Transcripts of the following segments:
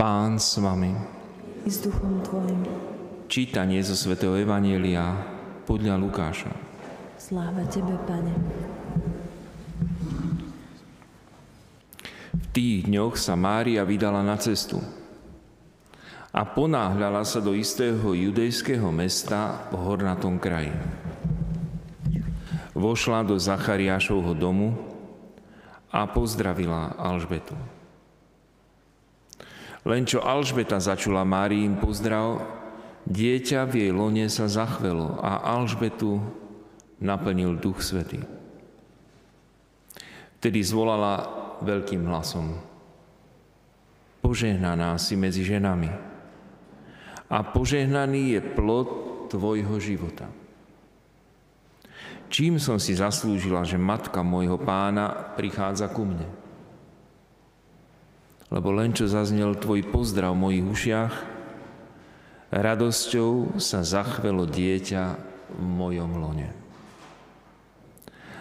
Pán s vami. I s duchom tvojim. Čítanie zo svätého Evanielia podľa Lukáša. Sláva Tebe, Pane. V tých dňoch sa Mária vydala na cestu a ponáhľala sa do istého judejského mesta v hornatom kraji. Vošla do Zachariášovho domu a pozdravila Alžbetu. Len čo Alžbeta začula Máriím pozdrav, dieťa v jej lone sa zachvelo a Alžbetu naplnil Duch Svetý. Vtedy zvolala veľkým hlasom. Požehnaná si medzi ženami a požehnaný je plod tvojho života. Čím som si zaslúžila, že matka môjho pána prichádza ku mne? Lebo len čo zaznel tvoj pozdrav v mojich ušiach, radosťou sa zachvelo dieťa v mojom lone.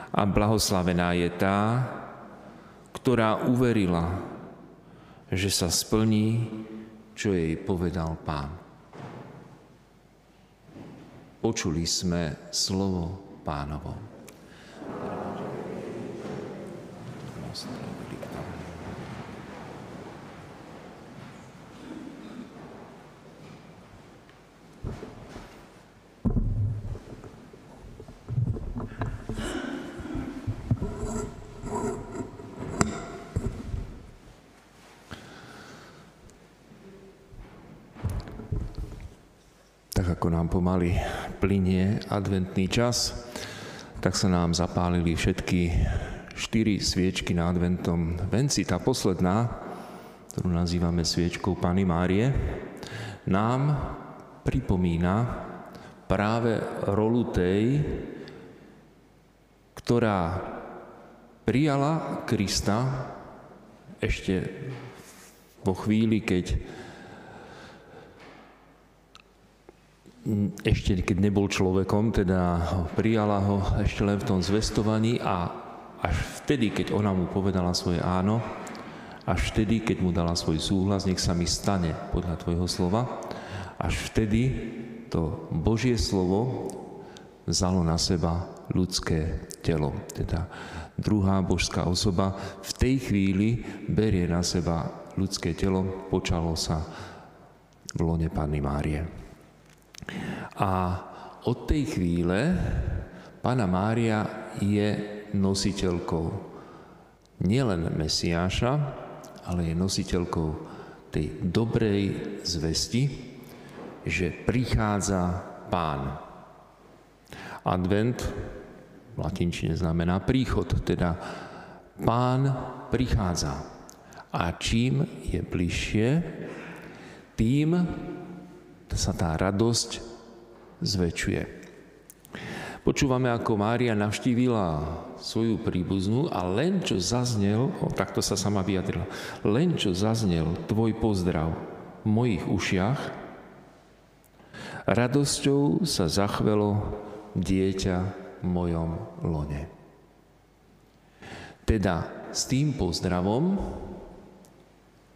A blahoslavená je tá, ktorá uverila, že sa splní, čo jej povedal pán. Počuli sme slovo pánovo. Ako nám pomaly plinie adventný čas, tak sa nám zapálili všetky štyri sviečky na adventom venci. Tá posledná, ktorú nazývame sviečkou Pany Márie, nám pripomína práve rolu tej, ktorá prijala Krista ešte vo chvíli, keď ešte keď nebol človekom, teda prijala ho ešte len v tom zvestovaní a až vtedy, keď ona mu povedala svoje áno, až vtedy, keď mu dala svoj súhlas, nech sa mi stane podľa tvojho slova, až vtedy to Božie slovo vzalo na seba ľudské telo. Teda druhá božská osoba v tej chvíli berie na seba ľudské telo, počalo sa v lone Panny Márie. A od tej chvíle Pána Mária je nositeľkou nielen Mesiáša, ale je nositeľkou tej dobrej zvesti, že prichádza Pán. Advent v latinčine znamená príchod, teda Pán prichádza. A čím je bližšie, tým sa tá radosť zväčšuje. Počúvame, ako Mária navštívila svoju príbuznú a len čo zaznel, o, takto sa sama vyjadrila, len čo zaznel tvoj pozdrav v mojich ušiach, radosťou sa zachvelo dieťa v mojom lone. Teda s tým pozdravom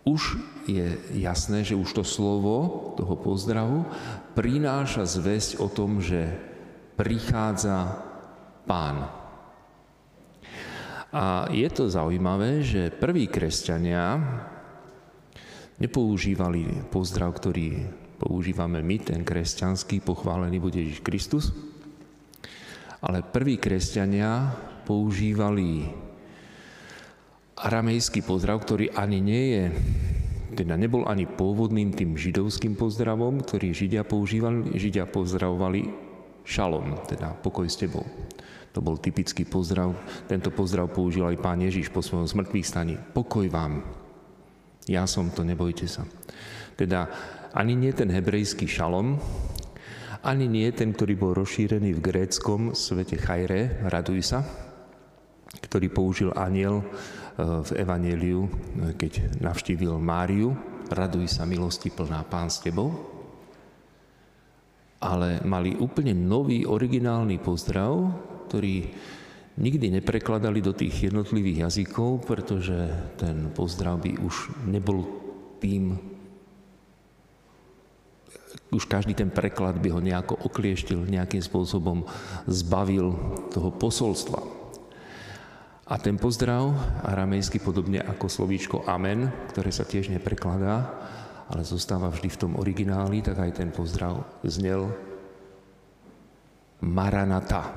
už je jasné, že už to slovo toho pozdravu prináša zväzť o tom, že prichádza pán. A je to zaujímavé, že prví kresťania nepoužívali pozdrav, ktorý používame my, ten kresťanský, pochválený bude Ježiš Kristus, ale prví kresťania používali aramejský pozdrav, ktorý ani nie je, teda nebol ani pôvodným tým židovským pozdravom, ktorý Židia používali. Židia pozdravovali šalom, teda pokoj s tebou. To bol typický pozdrav. Tento pozdrav použil aj pán Ježiš po svojom smrtvých staní. Pokoj vám. Ja som to, nebojte sa. Teda ani nie ten hebrejský šalom, ani nie ten, ktorý bol rozšírený v gréckom svete chajre, raduj sa, ktorý použil aniel v Evangeliu, keď navštívil Máriu, raduj sa milosti plná Pán s tebou, ale mali úplne nový, originálny pozdrav, ktorý nikdy neprekladali do tých jednotlivých jazykov, pretože ten pozdrav by už nebol tým už každý ten preklad by ho nejako oklieštil, nejakým spôsobom zbavil toho posolstva. A ten pozdrav, aramejsky podobne ako slovíčko amen, ktoré sa tiež neprekladá, ale zostáva vždy v tom origináli, tak aj ten pozdrav znel Maranata.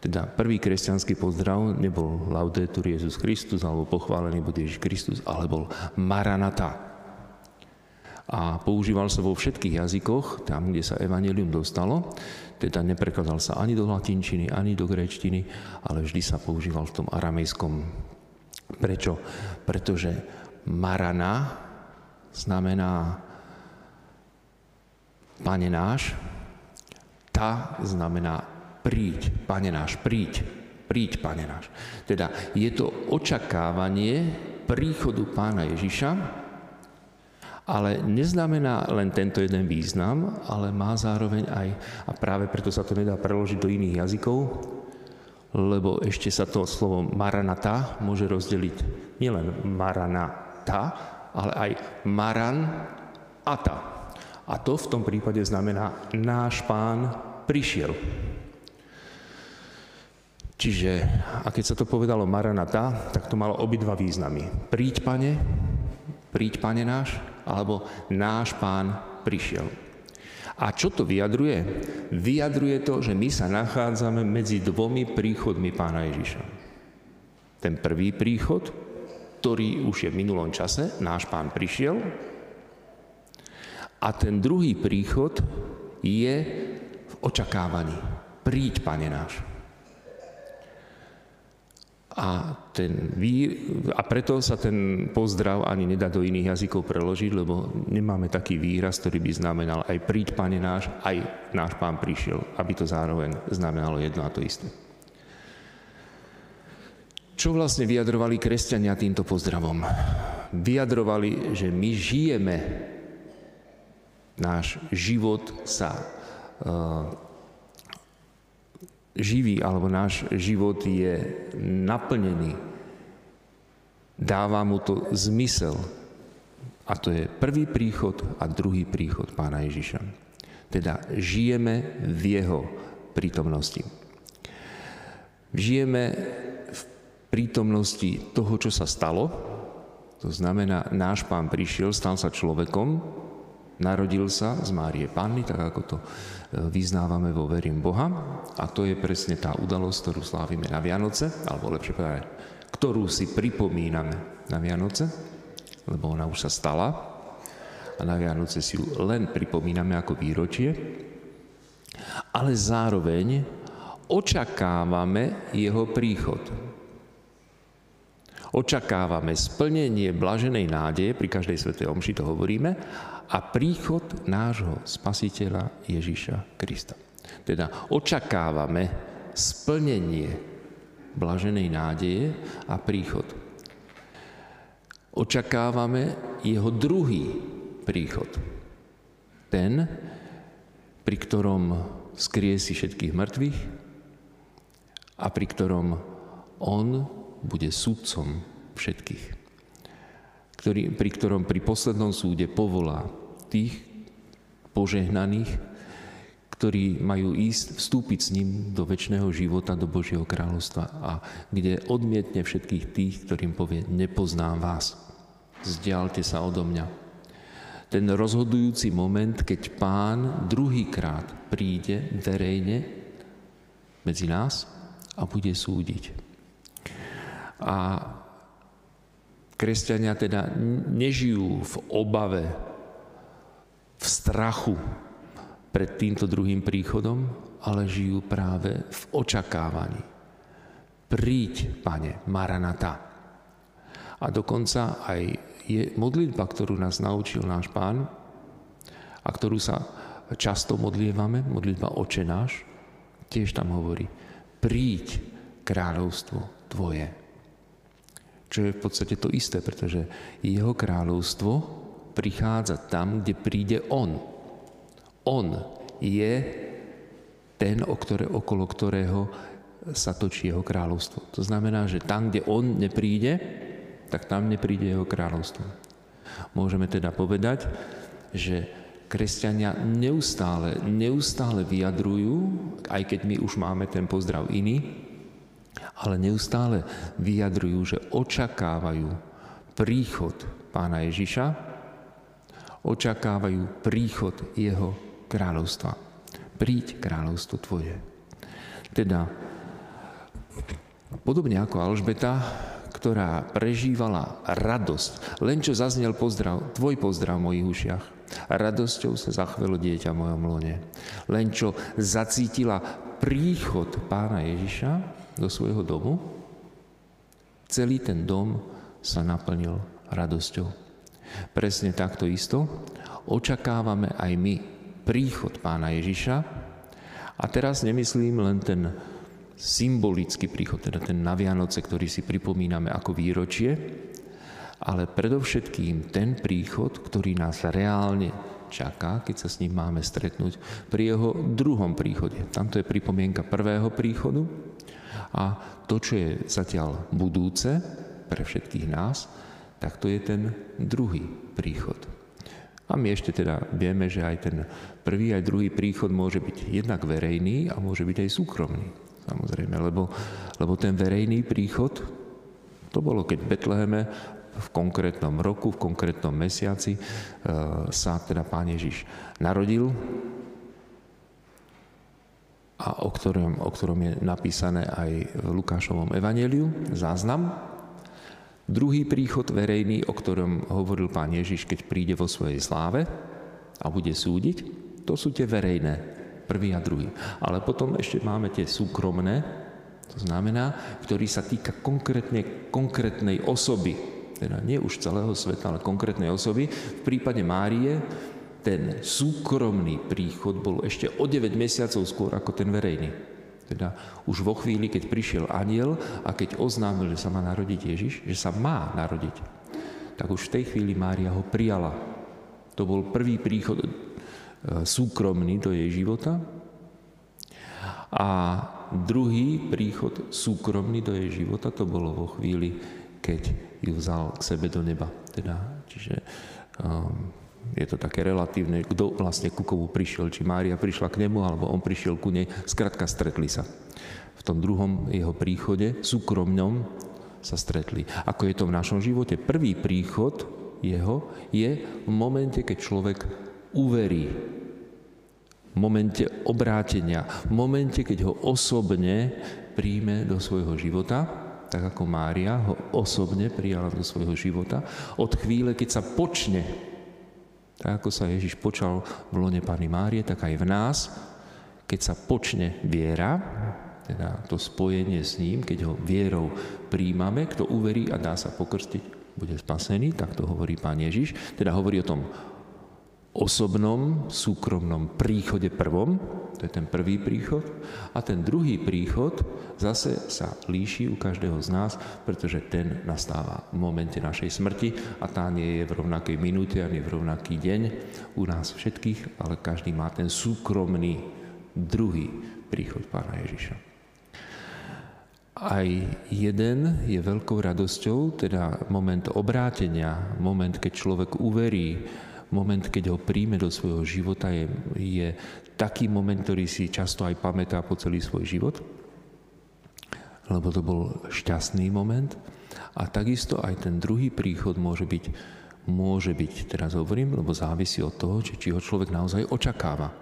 Teda prvý kresťanský pozdrav nebol Laudetur Jezus Kristus alebo pochválený bude Ježiš Kristus, ale bol Maranata a používal sa vo všetkých jazykoch, tam, kde sa evanelium dostalo, teda neprekladal sa ani do latinčiny, ani do gréčtiny, ale vždy sa používal v tom aramejskom. Prečo? Pretože marana znamená Pane náš, ta znamená príď, Pane náš, príď, príď, Pane náš. Teda je to očakávanie príchodu Pána Ježiša, ale neznamená len tento jeden význam, ale má zároveň aj, a práve preto sa to nedá preložiť do iných jazykov, lebo ešte sa to slovo maranata môže rozdeliť nielen maranata, ale aj maran ata. A to v tom prípade znamená náš pán prišiel. Čiže, a keď sa to povedalo maranata, tak to malo obidva významy. Príď, pane, príď, pane náš, alebo náš pán prišiel. A čo to vyjadruje? Vyjadruje to, že my sa nachádzame medzi dvomi príchodmi pána Ježiša. Ten prvý príchod, ktorý už je v minulom čase, náš pán prišiel, a ten druhý príchod je v očakávaní. Príď, pane náš. A, ten, a preto sa ten pozdrav ani nedá do iných jazykov preložiť, lebo nemáme taký výraz, ktorý by znamenal aj príď, pane náš, aj náš pán prišiel, aby to zároveň znamenalo jedno a to isté. Čo vlastne vyjadrovali kresťania týmto pozdravom? Vyjadrovali, že my žijeme, náš život sa živý, alebo náš život je naplnený. Dáva mu to zmysel. A to je prvý príchod a druhý príchod pána Ježiša. Teda žijeme v jeho prítomnosti. Žijeme v prítomnosti toho, čo sa stalo. To znamená, náš pán prišiel, stal sa človekom, narodil sa z Márie Panny, tak ako to vyznávame vo verím Boha. A to je presne tá udalosť, ktorú slávime na Vianoce, alebo lepšie povedať, ktorú si pripomíname na Vianoce, lebo ona už sa stala. A na Vianoce si ju len pripomíname ako výročie, ale zároveň očakávame jeho príchod. Očakávame splnenie blaženej nádeje, pri každej svetej omši to hovoríme, a príchod nášho spasiteľa Ježiša Krista. Teda očakávame splnenie blaženej nádeje a príchod. Očakávame jeho druhý príchod. Ten, pri ktorom skriesi všetkých mŕtvych a pri ktorom on bude súdcom všetkých ktorý, pri ktorom pri poslednom súde povolá tých požehnaných, ktorí majú ísť, vstúpiť s ním do väčšného života, do Božieho kráľovstva a kde odmietne všetkých tých, ktorým povie, nepoznám vás, zdialte sa odo mňa. Ten rozhodujúci moment, keď pán druhýkrát príde verejne medzi nás a bude súdiť. A Kresťania teda nežijú v obave, v strachu pred týmto druhým príchodom, ale žijú práve v očakávaní. Príď, pane, Maranata. A dokonca aj je modlitba, ktorú nás naučil náš pán a ktorú sa často modlievame, modlitba Oče náš, tiež tam hovorí, príď kráľovstvo Tvoje čo je v podstate to isté, pretože jeho kráľovstvo prichádza tam, kde príde on. On je ten, ktoré, okolo ktorého sa točí jeho kráľovstvo. To znamená, že tam, kde on nepríde, tak tam nepríde jeho kráľovstvo. Môžeme teda povedať, že kresťania neustále, neustále vyjadrujú, aj keď my už máme ten pozdrav iný, ale neustále vyjadrujú, že očakávajú príchod pána Ježiša, očakávajú príchod jeho kráľovstva. Príď kráľovstvo tvoje. Teda, podobne ako Alžbeta, ktorá prežívala radosť, len čo zaznel pozdrav, tvoj pozdrav v mojich ušiach, radosťou sa zachvelo dieťa v mojom lone. Len čo zacítila príchod pána Ježiša do svojho domu, celý ten dom sa naplnil radosťou. Presne takto isto očakávame aj my príchod pána Ježiša. A teraz nemyslím len ten symbolický príchod, teda ten na Vianoce, ktorý si pripomíname ako výročie, ale predovšetkým ten príchod, ktorý nás reálne čaká, keď sa s ním máme stretnúť pri jeho druhom príchode. Tamto je pripomienka prvého príchodu a to, čo je zatiaľ budúce pre všetkých nás, tak to je ten druhý príchod. A my ešte teda vieme, že aj ten prvý, aj druhý príchod môže byť jednak verejný a môže byť aj súkromný. Samozrejme, lebo, lebo ten verejný príchod, to bolo keď v Betleheme v konkrétnom roku, v konkrétnom mesiaci e, sa teda Pán Ježiš narodil a o ktorom, o ktorom je napísané aj v Lukášovom evaneliu, záznam, Druhý príchod verejný, o ktorom hovoril pán Ježiš, keď príde vo svojej sláve a bude súdiť, to sú tie verejné, prvý a druhý. Ale potom ešte máme tie súkromné, to znamená, ktorý sa týka konkrétne, konkrétnej osoby, teda nie už celého sveta, ale konkrétnej osoby. V prípade Márie ten súkromný príchod bol ešte o 9 mesiacov skôr ako ten verejný. Teda už vo chvíli, keď prišiel aniel a keď oznámil, že sa má narodiť Ježiš, že sa má narodiť, tak už v tej chvíli Mária ho prijala. To bol prvý príchod e, súkromný do jej života a druhý príchod súkromný do jej života to bolo vo chvíli, keď ju vzal k sebe do neba. Teda, čiže um, je to také relatívne, kto vlastne ku komu prišiel, či Mária prišla k nemu, alebo on prišiel ku nej, skratka stretli sa. V tom druhom jeho príchode, súkromnom, sa stretli. Ako je to v našom živote? Prvý príchod jeho je v momente, keď človek uverí. V momente obrátenia. V momente, keď ho osobne príjme do svojho života, tak ako Mária ho osobne prijala do svojho života, od chvíle, keď sa počne tak ako sa Ježiš počal v lone Pány Márie, tak aj v nás, keď sa počne viera, teda to spojenie s ním, keď ho vierou príjmame, kto uverí a dá sa pokrstiť, bude spasený, tak to hovorí Pán Ježiš. Teda hovorí o tom osobnom, súkromnom príchode prvom, to je ten prvý príchod, a ten druhý príchod zase sa líši u každého z nás, pretože ten nastáva v momente našej smrti a tá nie je v rovnakej minúte ani v rovnaký deň u nás všetkých, ale každý má ten súkromný druhý príchod Pána Ježiša. Aj jeden je veľkou radosťou, teda moment obrátenia, moment, keď človek uverí, moment, keď ho príjme do svojho života, je, je taký moment, ktorý si často aj pamätá po celý svoj život, lebo to bol šťastný moment. A takisto aj ten druhý príchod môže byť, môže byť, teraz hovorím, lebo závisí od toho, či, či ho človek naozaj očakáva.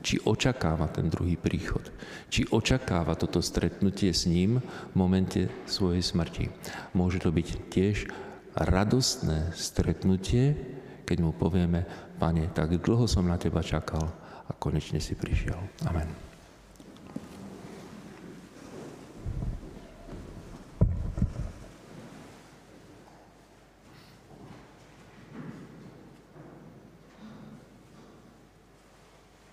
Či očakáva ten druhý príchod. Či očakáva toto stretnutie s ním v momente svojej smrti. Môže to byť tiež radostné stretnutie, keď mu povieme, pane, tak dlho som na teba čakal a konečne si prišiel. Amen.